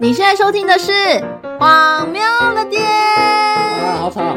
你现在收听的是《荒谬的点》啊，好吵！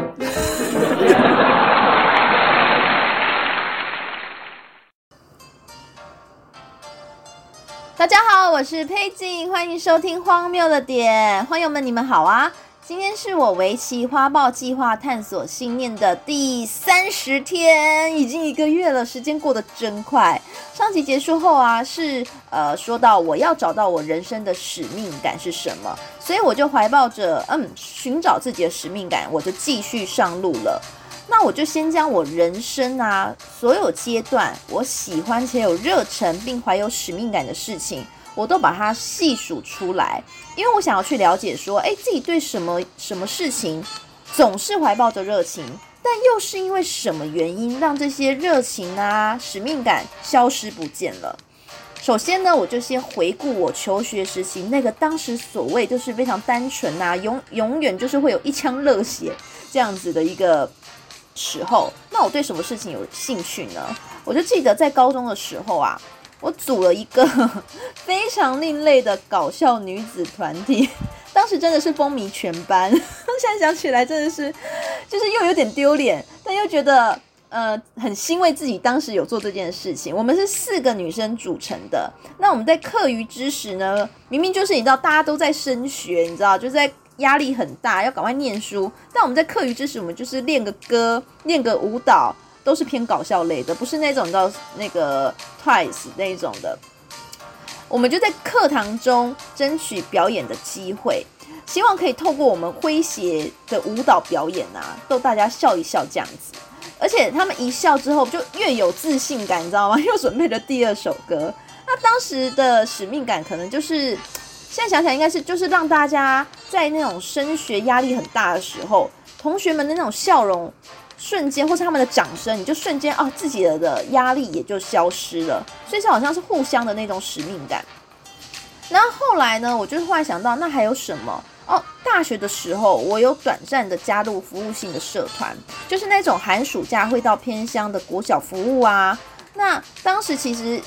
大家好，我是佩锦，欢迎收听《荒谬的点》，欢友们，你们好啊！今天是我围棋花豹计划探索信念的第三十天，已经一个月了，时间过得真快。上集结束后啊，是呃说到我要找到我人生的使命感是什么，所以我就怀抱着嗯寻找自己的使命感，我就继续上路了。那我就先将我人生啊所有阶段我喜欢且有热忱并怀有使命感的事情。我都把它细数出来，因为我想要去了解说，诶，自己对什么什么事情总是怀抱着热情，但又是因为什么原因让这些热情啊、使命感消失不见了？首先呢，我就先回顾我求学时期那个当时所谓就是非常单纯啊，永永远就是会有一腔热血这样子的一个时候。那我对什么事情有兴趣呢？我就记得在高中的时候啊。我组了一个 非常另类的搞笑女子团体，当时真的是风靡全班。现在想起来真的是，就是又有点丢脸，但又觉得呃很欣慰自己当时有做这件事情。我们是四个女生组成的，那我们在课余之时呢，明明就是你知道大家都在升学，你知道就在压力很大，要赶快念书，但我们在课余之时，我们就是练个歌，练个舞蹈。都是偏搞笑类的，不是那种叫那个 Twice 那种的。我们就在课堂中争取表演的机会，希望可以透过我们诙谐的舞蹈表演啊，逗大家笑一笑这样子。而且他们一笑之后，就越有自信感，你知道吗？又准备了第二首歌。那当时的使命感，可能就是现在想想，应该是就是让大家在那种升学压力很大的时候，同学们的那种笑容。瞬间，或是他们的掌声，你就瞬间啊，自己的的压力也就消失了。所以这好像是互相的那种使命感。然后后来呢，我就是忽然想到，那还有什么？哦，大学的时候，我有短暂的加入服务性的社团，就是那种寒暑假会到偏乡的国小服务啊。那当时其实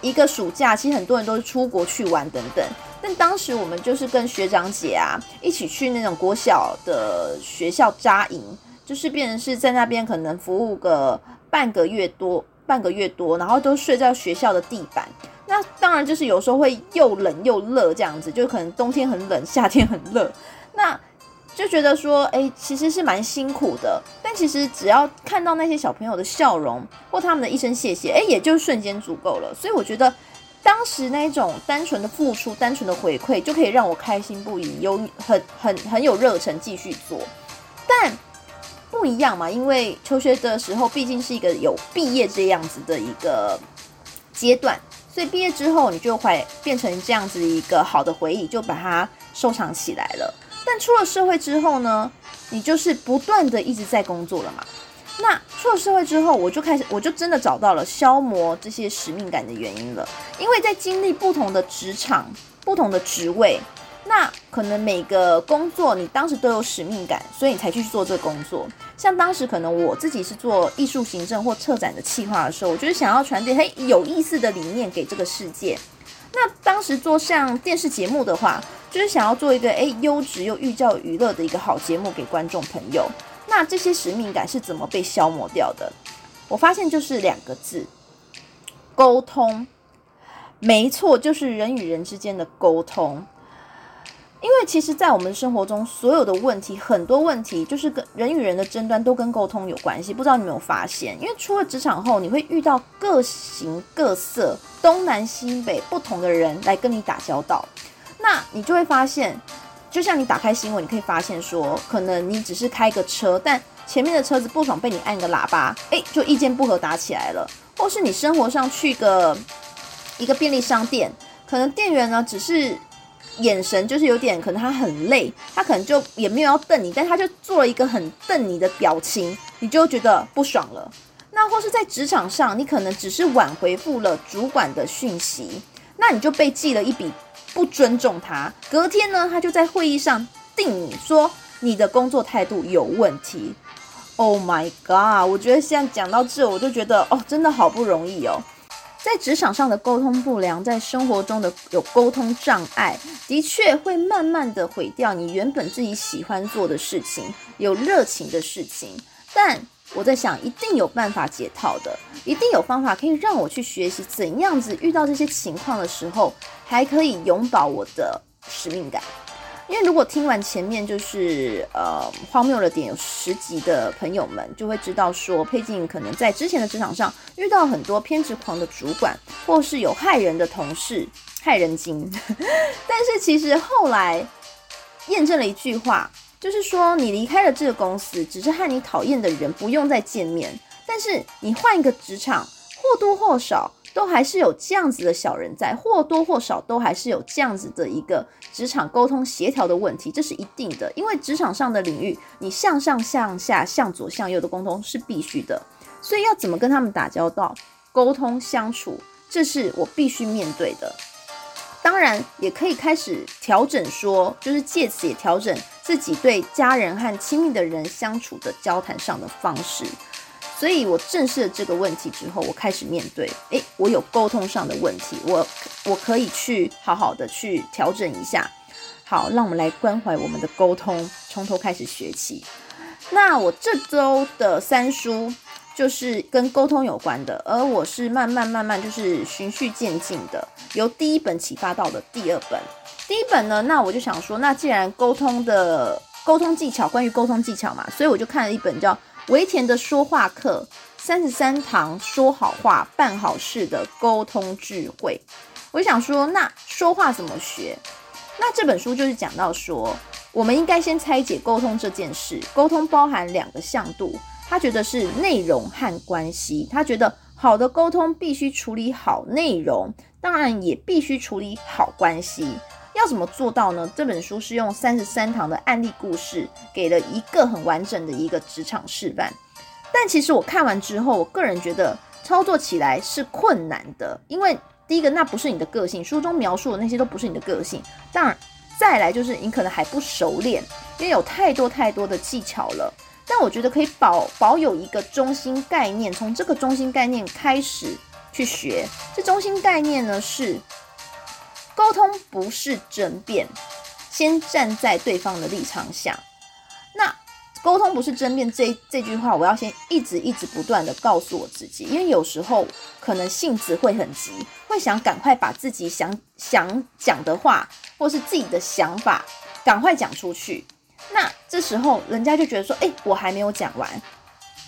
一个暑假，其实很多人都是出国去玩等等。但当时我们就是跟学长姐啊一起去那种国小的学校扎营。就是变成是在那边可能服务个半个月多，半个月多，然后都睡在学校的地板。那当然就是有时候会又冷又热这样子，就可能冬天很冷，夏天很热。那就觉得说，哎，其实是蛮辛苦的。但其实只要看到那些小朋友的笑容或他们的一声谢谢，哎，也就瞬间足够了。所以我觉得当时那种单纯的付出、单纯的回馈，就可以让我开心不已，有很很很有热忱继续做。但不一样嘛，因为求学的时候毕竟是一个有毕业这样子的一个阶段，所以毕业之后你就会变成这样子一个好的回忆，就把它收藏起来了。但出了社会之后呢，你就是不断的一直在工作了嘛。那出了社会之后，我就开始，我就真的找到了消磨这些使命感的原因了，因为在经历不同的职场、不同的职位。那可能每个工作你当时都有使命感，所以你才去做这个工作。像当时可能我自己是做艺术行政或策展的企划的时候，我就是想要传递嘿有意思的理念给这个世界。那当时做像电视节目的话，就是想要做一个诶优质又寓教于乐的一个好节目给观众朋友。那这些使命感是怎么被消磨掉的？我发现就是两个字：沟通。没错，就是人与人之间的沟通。因为其实，在我们生活中，所有的问题，很多问题就是跟人与人的争端都跟沟通有关系。不知道你有没有发现？因为出了职场后，你会遇到各形各色、东南西北不同的人来跟你打交道，那你就会发现，就像你打开新闻，你可以发现说，可能你只是开个车，但前面的车子不爽被你按个喇叭，诶，就意见不合打起来了；或是你生活上去个一个便利商店，可能店员呢只是。眼神就是有点，可能他很累，他可能就也没有要瞪你，但他就做了一个很瞪你的表情，你就觉得不爽了。那或是在职场上，你可能只是晚回复了主管的讯息，那你就被记了一笔不尊重他。隔天呢，他就在会议上定你说你的工作态度有问题。Oh my god！我觉得现在讲到这，我就觉得哦，真的好不容易哦。在职场上的沟通不良，在生活中的有沟通障碍，的确会慢慢的毁掉你原本自己喜欢做的事情、有热情的事情。但我在想，一定有办法解套的，一定有方法可以让我去学习怎样子遇到这些情况的时候，还可以永葆我的使命感。因为如果听完前面就是呃荒谬的点有十集的朋友们，就会知道说佩静可能在之前的职场上遇到很多偏执狂的主管，或是有害人的同事，害人精。但是其实后来验证了一句话，就是说你离开了这个公司，只是和你讨厌的人不用再见面，但是你换一个职场，或多或少。都还是有这样子的小人在，或多或少都还是有这样子的一个职场沟通协调的问题，这是一定的。因为职场上的领域，你向上、向下、向左、向右的沟通是必须的，所以要怎么跟他们打交道、沟通相处，这是我必须面对的。当然，也可以开始调整说，就是借此也调整自己对家人和亲密的人相处的交谈上的方式。所以我正视了这个问题之后，我开始面对，诶，我有沟通上的问题，我我可以去好好的去调整一下。好，让我们来关怀我们的沟通，从头开始学起。那我这周的三书就是跟沟通有关的，而我是慢慢慢慢就是循序渐进的，由第一本启发到的第二本。第一本呢，那我就想说，那既然沟通的沟通技巧，关于沟通技巧嘛，所以我就看了一本叫。维田的说话课，三十三堂说好话、办好事的沟通智慧。我想说，那说话怎么学？那这本书就是讲到说，我们应该先拆解沟通这件事。沟通包含两个向度，他觉得是内容和关系。他觉得好的沟通必须处理好内容，当然也必须处理好关系。要怎么做到呢？这本书是用三十三堂的案例故事，给了一个很完整的一个职场示范。但其实我看完之后，我个人觉得操作起来是困难的，因为第一个，那不是你的个性，书中描述的那些都不是你的个性。当然，再来就是你可能还不熟练，因为有太多太多的技巧了。但我觉得可以保保有一个中心概念，从这个中心概念开始去学。这中心概念呢是。沟通不是争辩，先站在对方的立场想。那沟通不是争辩这这句话，我要先一直一直不断的告诉我自己，因为有时候可能性子会很急，会想赶快把自己想想讲的话，或是自己的想法赶快讲出去。那这时候人家就觉得说，哎，我还没有讲完，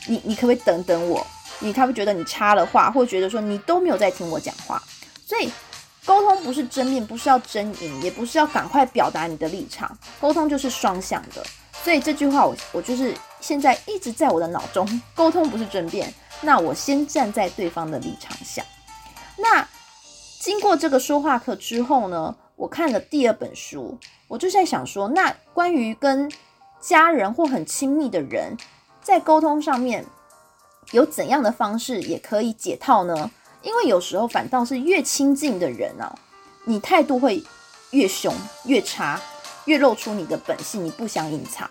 你你可不可以等等我？你他会觉得你插了话，或觉得说你都没有在听我讲话，所以。沟通不是争辩，不是要争赢，也不是要赶快表达你的立场。沟通就是双向的，所以这句话我我就是现在一直在我的脑中。沟通不是争辩，那我先站在对方的立场想。那经过这个说话课之后呢，我看了第二本书，我就在想说，那关于跟家人或很亲密的人在沟通上面有怎样的方式也可以解套呢？因为有时候反倒是越亲近的人啊，你态度会越凶、越差、越露出你的本性，你不想隐藏。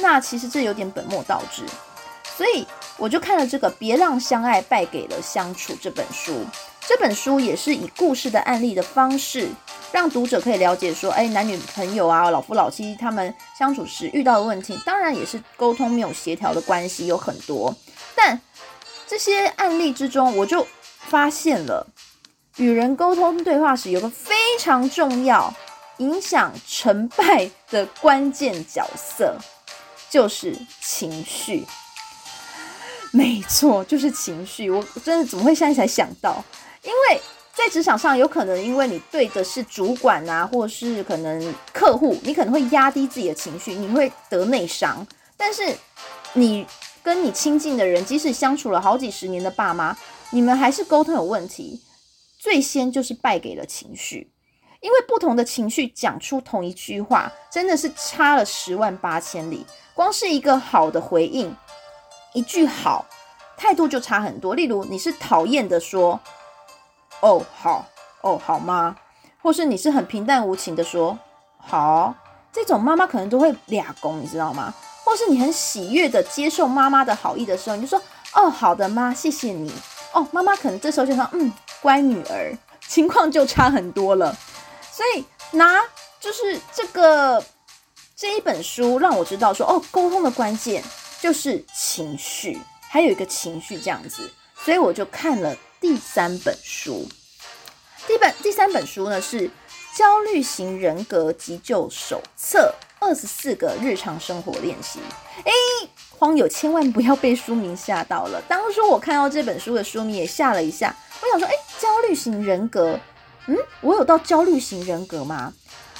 那其实这有点本末倒置，所以我就看了这个《别让相爱败给了相处》这本书。这本书也是以故事的案例的方式，让读者可以了解说，哎，男女朋友啊、老夫老妻他们相处时遇到的问题，当然也是沟通没有协调的关系有很多。但这些案例之中，我就。发现了与人沟通对话时，有个非常重要、影响成败的关键角色，就是情绪。没错，就是情绪。我真的怎么会现在才想到？因为在职场上，有可能因为你对的是主管啊，或是可能客户，你可能会压低自己的情绪，你会得内伤。但是你跟你亲近的人，即使相处了好几十年的爸妈。你们还是沟通有问题，最先就是败给了情绪，因为不同的情绪讲出同一句话，真的是差了十万八千里。光是一个好的回应，一句好，态度就差很多。例如你是讨厌的说，哦好，哦好吗？或是你是很平淡无情的说，好，这种妈妈可能都会俩攻，你知道吗？或是你很喜悦的接受妈妈的好意的时候，你就说，哦好的妈，谢谢你。哦，妈妈可能这时候就说：“嗯，乖女儿。”情况就差很多了。所以拿就是这个这一本书让我知道说，哦，沟通的关键就是情绪，还有一个情绪这样子，所以我就看了第三本书。第本第三本书呢是《焦虑型人格急救手册》，二十四个日常生活练习。诶，荒友千万不要被书名吓到了。当初我看到这本书的书名也吓了一下，我想说，诶，焦虑型人格，嗯，我有到焦虑型人格吗？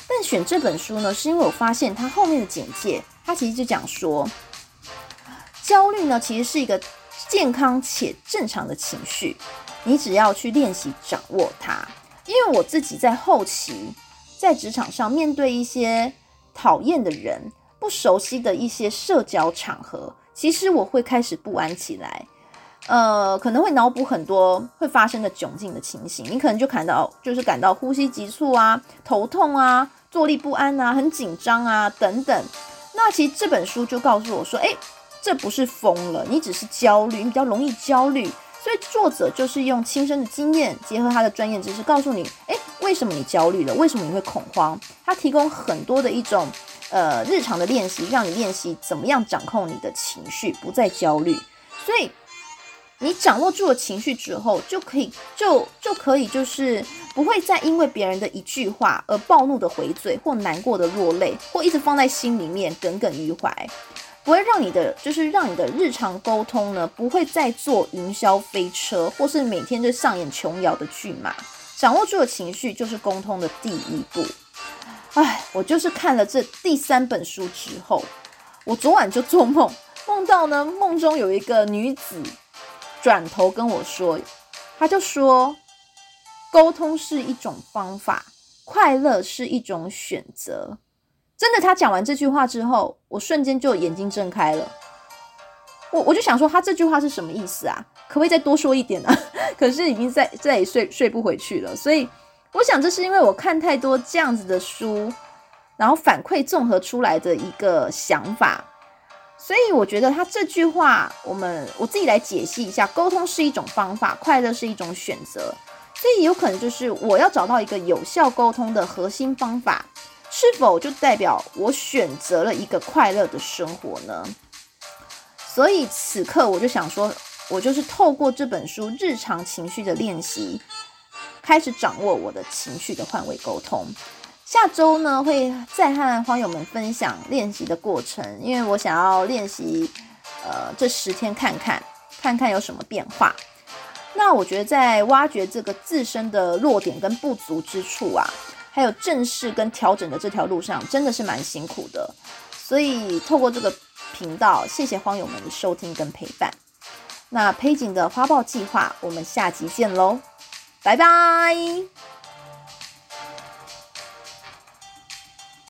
但选这本书呢，是因为我发现它后面的简介，它其实就讲说，焦虑呢其实是一个健康且正常的情绪，你只要去练习掌握它。因为我自己在后期在职场上面对一些讨厌的人、不熟悉的一些社交场合，其实我会开始不安起来。呃，可能会脑补很多会发生的窘境的情形，你可能就感到就是感到呼吸急促啊、头痛啊、坐立不安啊、很紧张啊等等。那其实这本书就告诉我说，诶，这不是疯了，你只是焦虑，你比较容易焦虑。所以作者就是用亲身的经验，结合他的专业知识，告诉你，为什么你焦虑了？为什么你会恐慌？他提供很多的一种呃日常的练习，让你练习怎么样掌控你的情绪，不再焦虑。所以。你掌握住了情绪之后，就可以就就可以就是不会再因为别人的一句话而暴怒的回嘴，或难过的落泪，或一直放在心里面耿耿于怀，不会让你的就是让你的日常沟通呢，不会再坐云霄飞车，或是每天就上演琼瑶的剧码。掌握住了情绪，就是沟通的第一步。哎，我就是看了这第三本书之后，我昨晚就做梦，梦到呢，梦中有一个女子。转头跟我说，她就说，沟通是一种方法，快乐是一种选择。真的，她讲完这句话之后，我瞬间就眼睛睁开了。我我就想说，他这句话是什么意思啊？可不可以再多说一点呢？可是已经再再也睡睡不回去了。所以我想，这是因为我看太多这样子的书，然后反馈综合出来的一个想法。所以我觉得他这句话，我们我自己来解析一下：沟通是一种方法，快乐是一种选择。所以有可能就是我要找到一个有效沟通的核心方法，是否就代表我选择了一个快乐的生活呢？所以此刻我就想说，我就是透过这本书日常情绪的练习，开始掌握我的情绪的换位沟通。下周呢，会再和荒友们分享练习的过程，因为我想要练习，呃，这十天看看，看看有什么变化。那我觉得在挖掘这个自身的弱点跟不足之处啊，还有正视跟调整的这条路上，真的是蛮辛苦的。所以透过这个频道，谢谢荒友们的收听跟陪伴。那佩锦的花豹计划，我们下集见喽，拜拜。